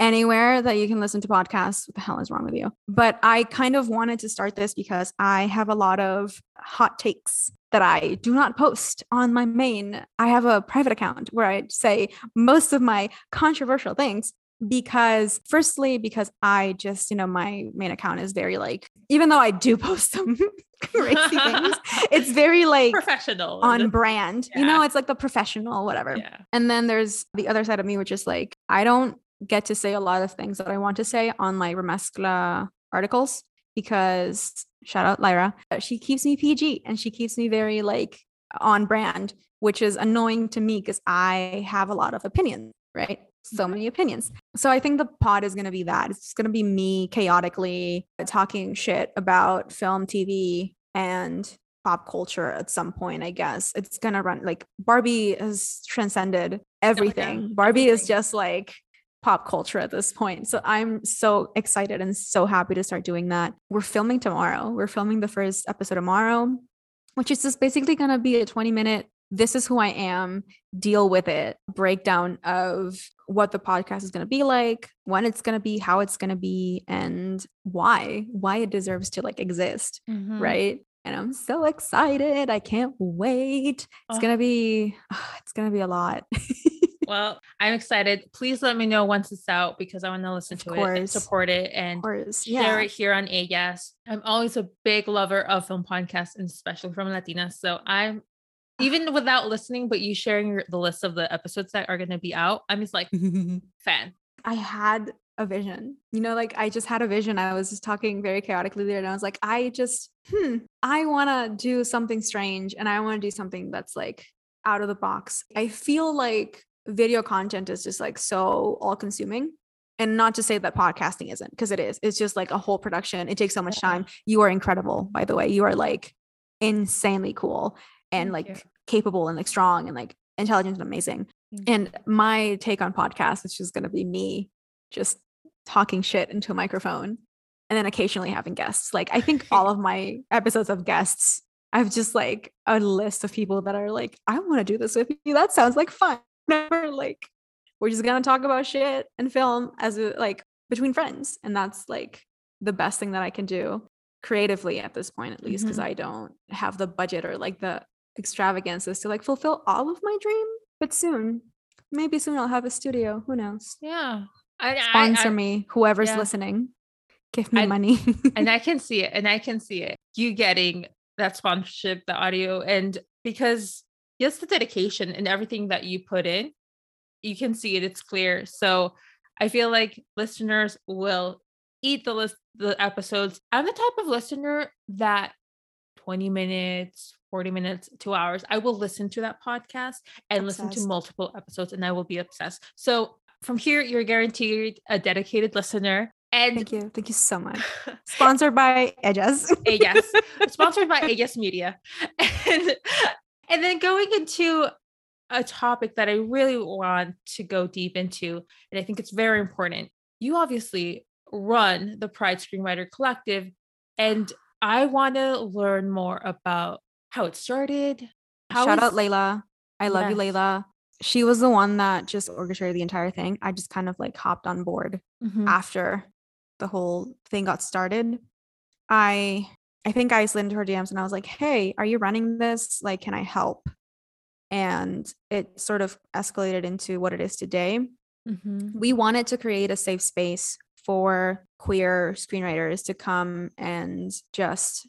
anywhere that you can listen to podcasts. What the hell is wrong with you? But I kind of wanted to start this because I have a lot of hot takes that I do not post on my main. I have a private account where I say most of my controversial things because firstly because I just, you know, my main account is very like even though I do *laughs* post some *laughs* crazy things, *laughs* it's very like
professional
on brand. You know, it's like the professional whatever.
yeah
And then there's the other side of me, which is like, I don't get to say a lot of things that I want to say on my Remezcla articles because shout out Lyra, she keeps me PG and she keeps me very like on brand, which is annoying to me because I have a lot of opinions, right? So many opinions. So I think the pod is going to be that. It's going to be me chaotically talking shit about film, TV, and pop culture at some point, I guess. It's going to run like Barbie has transcended everything. Barbie is just like pop culture at this point. So I'm so excited and so happy to start doing that. We're filming tomorrow. We're filming the first episode tomorrow, which is just basically going to be a 20 minute this is who I am, deal with it, breakdown of what the podcast is going to be like, when it's going to be, how it's going to be, and why, why it deserves to like exist.
Mhm.
Right. And I'm so excited. I can't wait. It's
Oh.
going to be, it's going to be a lot. *laughs*
Well, I'm excited. Please let me know once it's out because I want to listen
Of
to it and support it and
course.
share it here on Ellas. I'm always a big lover of film podcasts and especially from Latinas. So I'm even without listening, but you sharing your, the list of the episodes that are going to be out, I'm just like *laughs* fan.
I had a vision. You know, like I just had a vision. I was just talking very chaotically there and I was like, I just, hmm, I want to do something strange and I want to do something that's like out of the box. I feel like video content is just like so all consuming. And not to say that podcasting isn't, because it is. It's just like a whole production. It takes so much time. You are incredible, by the way. You are like insanely cool and
Thank
like
you.
capable and like strong and like intelligent and amazing.
Thank you.
And my take on podcasts is just going to be me just talking shit into a microphone and then occasionally having guests. Like, I think all of my *laughs* episodes of guests, I've just like a list of people that are like, I want to do this with you. That sounds like fun. *laughs* Never like, we're just going to talk about shit and film as a, like between friends. And that's like the best thing that I can do creatively at this point, at least, because
Mhm.
I don't have the budget or like the extravagances to like fulfill all of my dream. But soon, maybe soon I'll have a studio. Who knows?
Yeah. I, I-
Sponsor
I-
me, whoever's
yeah.
listening. Give me
I-
money.
and I *laughs* can see it, and I can see it. You getting that sponsorship, the audio, and because just the dedication and everything that you put in, you can see it. It's clear. So I feel like listeners will eat the list, the episodes. I'm the type of listener that 20 minutes, 40 minutes, two hours, I will listen to that podcast and listen to multiple episodes, and I will be obsessed. So from here, you're guaranteed a dedicated listener. And
Thank you. Thank you so much. *laughs* Sponsored by Edges.
a yes *laughs* sponsored by a media *laughs* and and then going into a topic that i really want to go deep into and i think it's very important you obviously run the pride screenwriter collective and i want to learn more about how it started how
Shout out Layla. I love you, Layla. She was the one that just orchestrated the entire thing. I just kind of like hopped on board
Mhm.
after the whole thing got started. I I think I slid into her DMs and I was like, "Hey, are you running this? Like, can I help?" And it sort of escalated into what it is today.
Mhm.
we wanted to create a safe space for queer screenwriters to come and just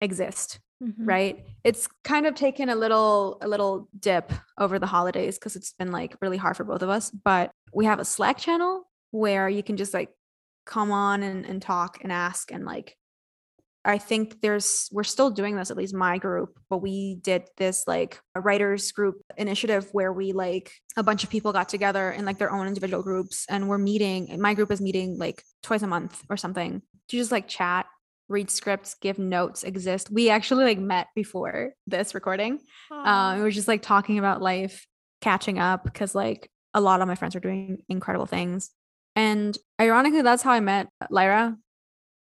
exist
Mhm.
right it's kind of taken a little a little dip over the holidays because it's been like really hard for both of us but we have a slack channel where you can just like come on and, and talk and ask and like i think there's we're still doing this at least my group but we did this like a writers group initiative where we like a bunch of people got together in like their own individual groups and we're meeting my group is meeting like twice a month or something to just like chat read scripts give notes exist. We actually like met before this recording um we were just like talking about life catching up because like a lot of my friends are doing incredible things. And ironically that's how i met lyra.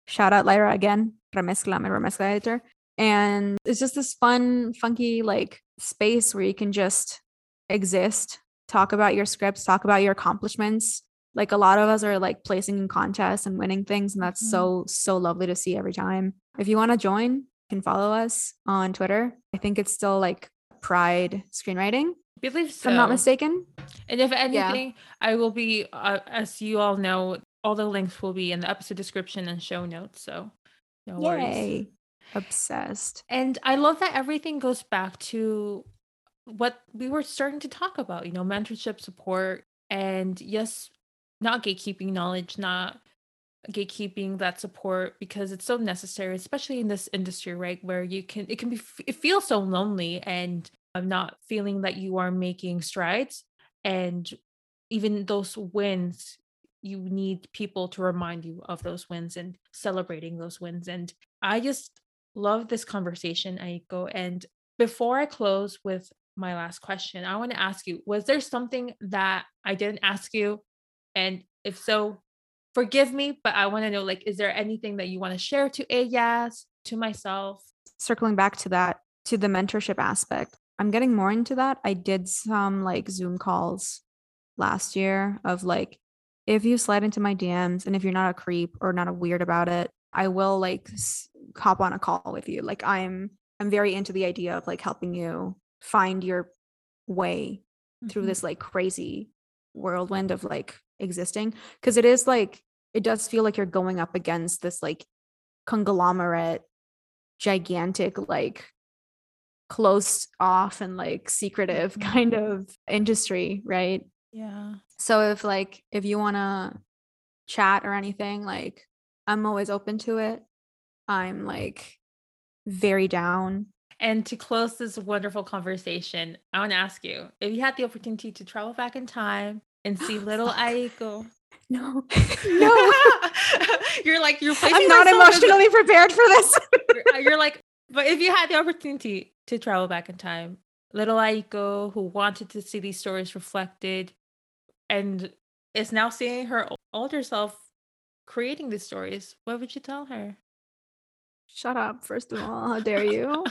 Shout out lyra again. Remezcla my remezcla editor. And it's just this fun funky like space where you can just exist talk about your scripts talk about your accomplishments like a lot of us are like placing in contests and winning things and that's
Mhm.
so so lovely to see every time if you want to join you can follow us on twitter i think it's still like pride screenwriting
I believe
if
so.
i'm not mistaken
And if anything, I will be, uh, as you all know, all the links will be in the episode description and show notes. So no worries.
yay obsessed
And I love that everything goes back to what we were starting to talk about, you know, mentorship support and yes, not gatekeeping knowledge, not gatekeeping that support because it's so necessary, especially in this industry, right? Where you can, it can be, it feels so lonely and I'm not feeling that you are making strides. And even those wins, you need people to remind you of those wins and celebrating those wins. And I just love this conversation, Aiko. And before I close with my last question, I want to ask you Was there something that I didn't ask you? And if so, forgive me, but I want to know like, is there anything that you want to share to Ellas, to myself?
circling back to that to the mentorship aspect I'm getting more into that. I did some like Zoom calls last year of like, if you slide into my DMs and if you're not a creep or not a weird about it, I will like s- hop on a call with you. Like I'm I'm very into the idea of like helping you find your way through
Mhm.
this like crazy whirlwind of like existing because it is like it does feel like you're going up against this like conglomerate gigantic like closed off and like secretive
Mhm.
kind of industry right
Yeah.
so if like if you want to chat or anything like i'm always open to it i'm like very down
And to close this wonderful conversation, I want to ask you if you had the opportunity to travel back in time and see oh,
little
Aiko.
no *laughs* no *laughs*
you're like, you're
i'm not
as a-
emotionally prepared for this *laughs*
you're, you're like, but if you had the opportunity to travel back in time, little Aiko who wanted to see these stories reflected and is now seeing her older self creating these stories, what would you tell her?
shut up first of all how dare you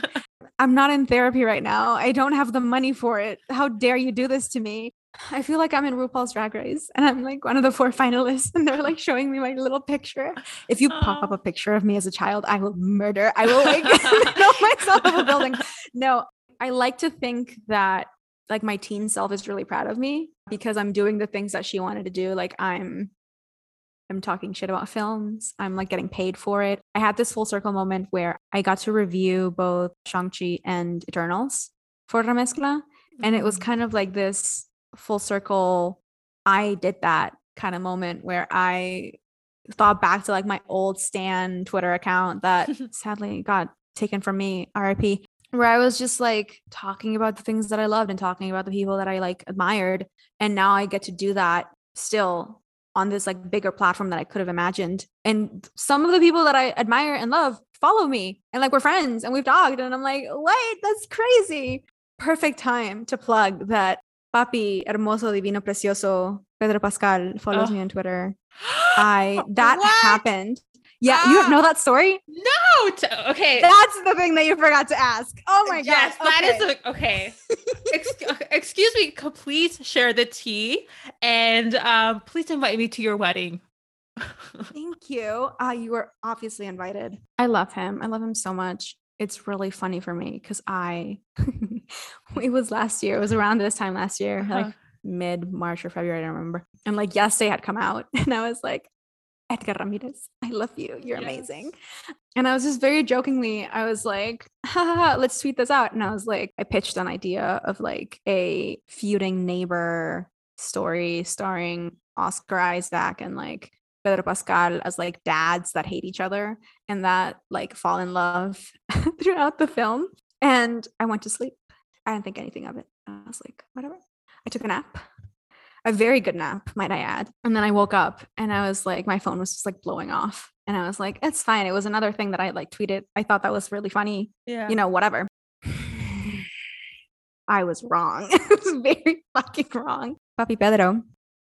I'm not in therapy right now. I don't have the money for it. How dare you do this to me? I feel like I'm in RuPaul's Drag Race and I'm like one of the four finalists and they're like showing me my little picture. If you pop up a picture of me as a child, I will murder. I will like *laughs* throw *laughs* myself off a building. No, I like to think that like my teen self is really proud of me because I'm doing the things that she wanted to do. Like I'm I'm talking shit about films. I'm like getting paid for it. I had this full circle moment where I got to review both Shang-Chi and Eternals for Remezcla. And it was
Mhm.
kind of like this full circle, I did that kind of moment where I thought back to like my old Stan Twitter account that *laughs* sadly got taken from me, RIP, where I was just like talking about the things that I loved and talking about the people that I like admired. And now I get to do that still on this like bigger platform that I could have imagined. And some of the people that I admire and love follow me and like we're friends and we've talked. And I'm like, wait, that's crazy. Perfect time to plug that Papi Hermoso Divino Precioso Pedro Pascal follows
Oh.
me on Twitter. I *gasps* that
What?
happened. Yeah, you don't
Ah.
know that story?
No, t- okay.
That's the thing that you forgot to ask. Oh my god.
yes, that is
okay.
a, okay. *laughs* Ex- excuse me. Please share the tea, and um, please invite me to your wedding. *laughs*
Thank you. Uh, you were obviously invited. I love him. I love him so much. It's really funny for me because I, *laughs* *laughs* it was last year. It was around this time last year,
Uh-huh.
like mid March or February. I don't remember. And like Yes Day had come out, *laughs* and I was like, Edgar Ramirez, I love you. You're amazing. And I was just very jokingly, I was like, *laughs* ha, ha, ha, let's tweet this out. And I was like, I pitched an idea of like a feuding neighbor story starring Oscar Isaac and like Pedro Pascal as like dads that hate each other and that like fall in love throughout the film. And I went to sleep. I didn't think anything of it. I was like, whatever. I took a nap. A very good nap, might I add. And then I woke up and I was like, my phone was just like blowing off. And I was like, it's fine. It was another thing that I like tweeted. I thought that was really funny.
Yeah.
You know, whatever. *sighs* I was wrong. *laughs* it was very fucking wrong. Papi Pedro,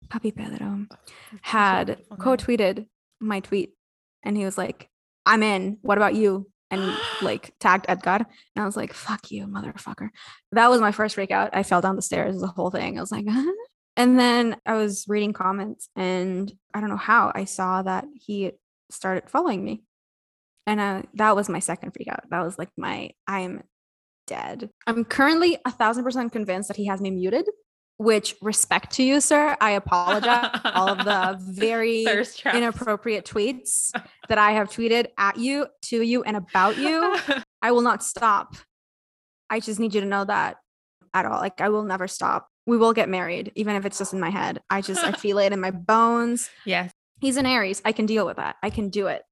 Papi Pedro oh, had quote tweeted my tweet and he was like, I'm in. What about you? And *gasps* like tagged Edgar. And I was like, fuck you, motherfucker. That was my first freak out. I fell down the stairs, the whole thing. I was like, huh? *laughs* And then I was reading comments and I don't know how I saw that he started following me. And uh, that was my second freak out. That was like my, I'm dead. I'm currently a thousand percent convinced that he has me muted, which respect to you, sir. I apologize. All of the *laughs* very inappropriate tweets that I have tweeted at you, to you, and about you. *laughs* I will not stop. I just need you to know that at all. Like I will never stop. We will get married, even if it's just in my head. I just I feel it in my bones. *laughs*
yes.
He's an Aries. I can deal with that. I can do it.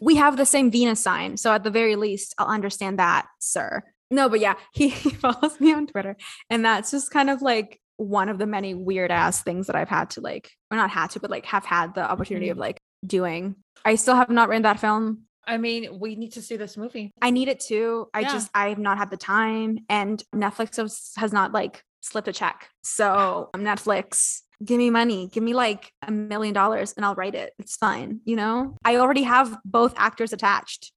we have the same Venus sign. So at the very least, I'll understand that, sir. No, but yeah, he, he *laughs* follows me on Twitter. And that's just kind of like one of the many weird ass things that I've had to like, or not had to, but like have had the opportunity of like doing. I still have not written that film.
I mean, we need to see this movie.
I need it too. I
Yeah.
just I have not had the time, and Netflix has, has not like slipped a check. So um, Netflix, give me money, give me like a million dollars, and I'll write it. It's fine, you know. I already have both actors attached.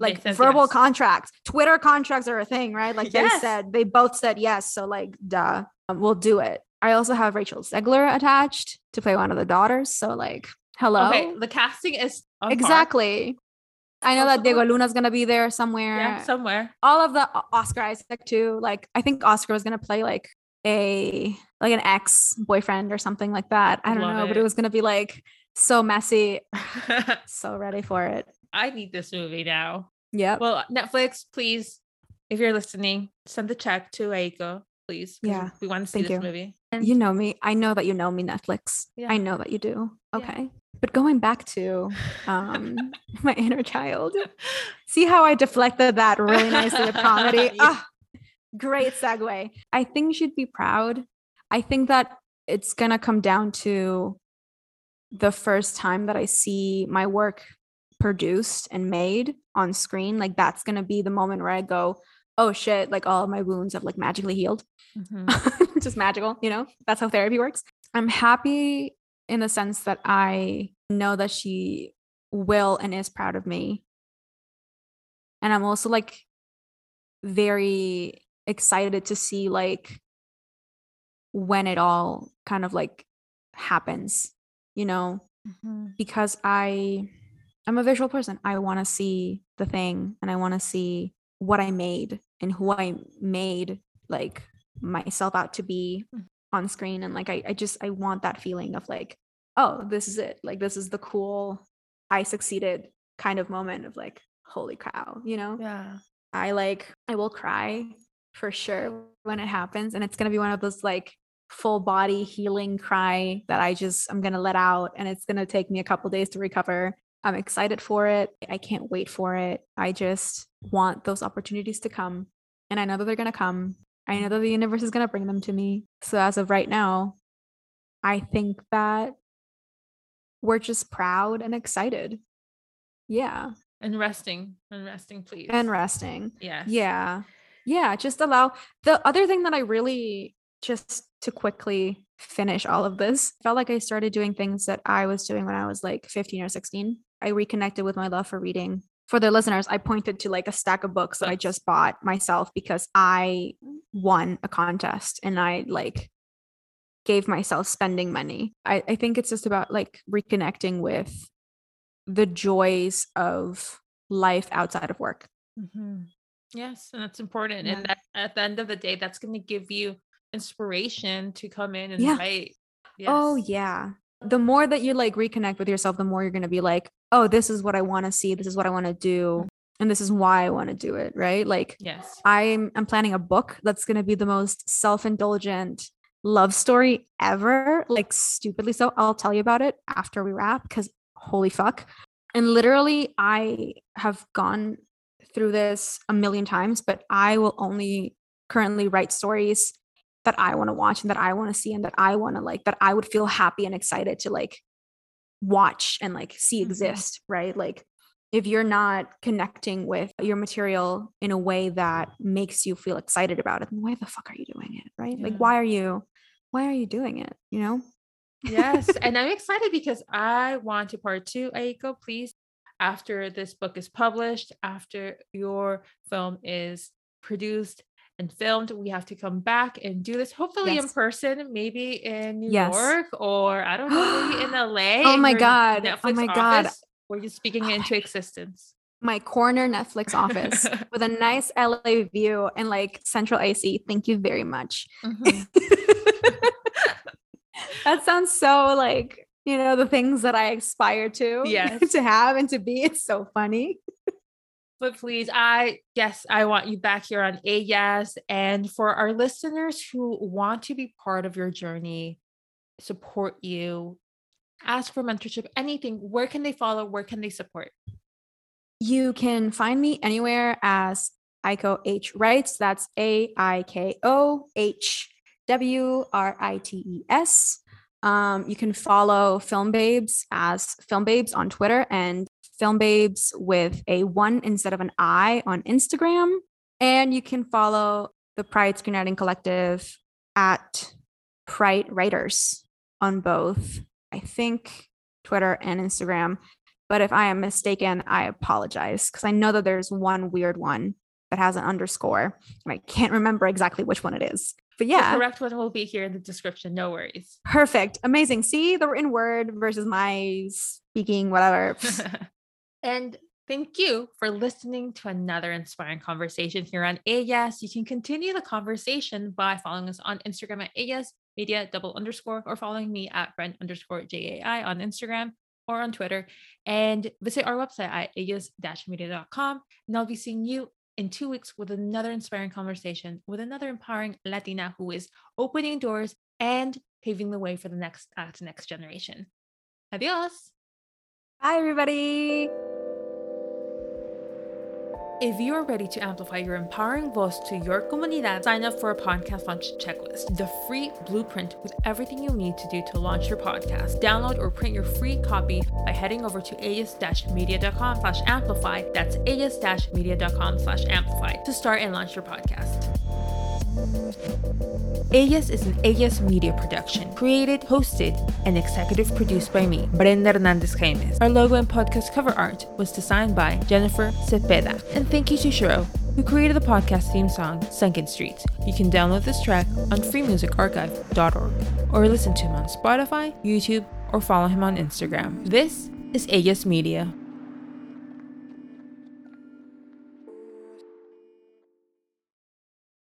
Like verbal
yes.
contracts. Twitter contracts are a thing, right? Like
Yes.
they said, they both said yes. So like, duh, um, we'll do it. I also have Rachel Zegler attached to play one of the daughters. So like, hello.
Okay, the casting is on par.
exactly. I know
Also-
that Diego Luna's gonna be there somewhere.
Yeah, somewhere.
All of the Oscar Isaac too. Like I think Oscar was gonna play like a like an ex boyfriend or something like that. I don't
Love
know, but
it.
it was gonna be like so messy. *laughs* So ready for it.
I need this movie now.
Yeah.
Well, Netflix, please, if you're listening, send the check to Aiko, please.
Yeah,
We want to see
thank
this
you.
movie.
You know me. I know that you know me, Netflix.
Yeah.
I know that you do.
Yeah.
Okay. But going back to um *laughs* *laughs* my inner child. See how I deflected that really nicely with comedy? *laughs*
Yeah.
Ah, great segue. I think she'd be proud. I think that it's gonna come down to the first time that I see my work produced and made on screen. Like that's gonna be the moment where I go, oh shit, like all of my wounds have like magically healed
Mhm. *laughs*
just magical, you know? That's how therapy works. I'm happy in the sense that I know that she will and is proud of me. And I'm also like very excited to see like when it all kind of like happens, you know,
Mhm.
because I I'm a visual person. I want to see the thing and I want to see what I made and who I made like myself out to be
Mm.
on screen and like I, I just I want that feeling of like oh this is it like this is the cool I succeeded kind of moment of like holy cow you know
Yeah.
I like I will cry for sure when it happens and it's going to be one of those like full body healing cry that I just I'm going to let out and it's going to take me a couple days to recover. I'm excited for it. I can't wait for it. I just want those opportunities to come and I know that they're going to come. I know that the universe is going to bring them to me. So as of right now, I think that we're just proud and excited. Yeah.
And resting. And resting, please.
And resting.
Yeah.
Yeah. Yeah. Just allow the other thing that I really just to quickly finish all of this felt like I started doing things that I was doing when I was like 15 or 16. I reconnected with my love for reading. For the listeners, I pointed to like a stack of books that I just bought myself because I won a contest and I like gave myself spending money. I, I think it's just about like reconnecting with the joys of life outside of work.
Mhm. Yes. And that's important.
Yeah.
And that at the end of the day, that's going to give you inspiration to come in and
Yeah.
write.
Oh yeah. The more that you like reconnect with yourself, the more you're going to be like, "Oh, this is what I want to see. This is what I want to do, mm-hmm. and this is why I want to do it." Right? Like
Yes.
I'm I'm planning a book that's going to be the most self-indulgent love story ever, like stupidly so. I'll tell you about it after we wrap cuz holy fuck. And literally I have gone through this a million times, but I will only currently write stories that I want to watch and that I want to see and that I want to like that I would feel happy and excited to like watch and like see
Mhm.
exist, right? Like if you're not connecting with your material in a way that makes you feel excited about it, then why the fuck are you doing it? Right? Like why are you why are you doing it? You know?
yes. *laughs* And I'm excited because I want to part two, Aiko, please. After this book is published, after your film is produced and filmed, we have to come back and do this, hopefully in person, maybe in New
Yes.
York or I don't know, maybe in *gasps* LA.
Oh my
your
God. Oh my God.
Where you're speaking
Oh my
into existence.
My corner Netflix office *laughs* with a nice LA view and like central AC. Thank you very much.
Mhm. *laughs*
that sounds so like you know the things that i aspire to
Yes. *laughs*
to have and to be it's so funny
But please, I yes, I want you back here on Ellas. And for our listeners who want to be part of your journey, support you, ask for mentorship, anything, where can they follow? Where can they support?
you can find me anywhere as Aiko H Writes. That's A I K O H W R I T E S. Um, you can follow Film Babes as Film Babes on Twitter and Film Babes with a one instead of an I on Instagram. And you can follow the Pride Screenwriting Collective at Pride Writers on both, I think, Twitter and Instagram. But if I am mistaken, I apologize because I know that there's one weird one that has an underscore and I can't remember exactly which one it is. But yeah,
the correct one will be here in the description. No worries.
Perfect. Amazing. See the written word versus my speaking, whatever. *laughs*
and thank you for listening to another inspiring conversation here on Ellas. You can continue the conversation by following us on Instagram at Ellas Media double underscore or following me at Brent underscore JAI on Instagram or on Twitter and visit our website at ellas-media.com. And I'll be seeing you in two weeks with another inspiring conversation with another empowering Latina who is opening doors and paving the way for the next uh, next generation. Adios.
Bye, everybody.
If you are ready to amplify your empowering voice to your comunidad, sign up for a podcast launch checklist, the free blueprint with everything you need to do to launch your podcast. Download or print your free copy by heading over to ellas-media.com slash amplify. That's ellas-media.com slash amplify to start and launch your podcast. Ellas is an Ellas Media production, created, hosted, and executive produced by me, Brenda Hernandez Jaimes. Our logo and podcast cover art was designed by Jennifer Cepeda. And thank you to Shiro, who created the podcast theme song, Sunken Streets. You can download this track on freemusicarchive.org or listen to him on Spotify, YouTube, or follow him on Instagram. This is Ellas Media.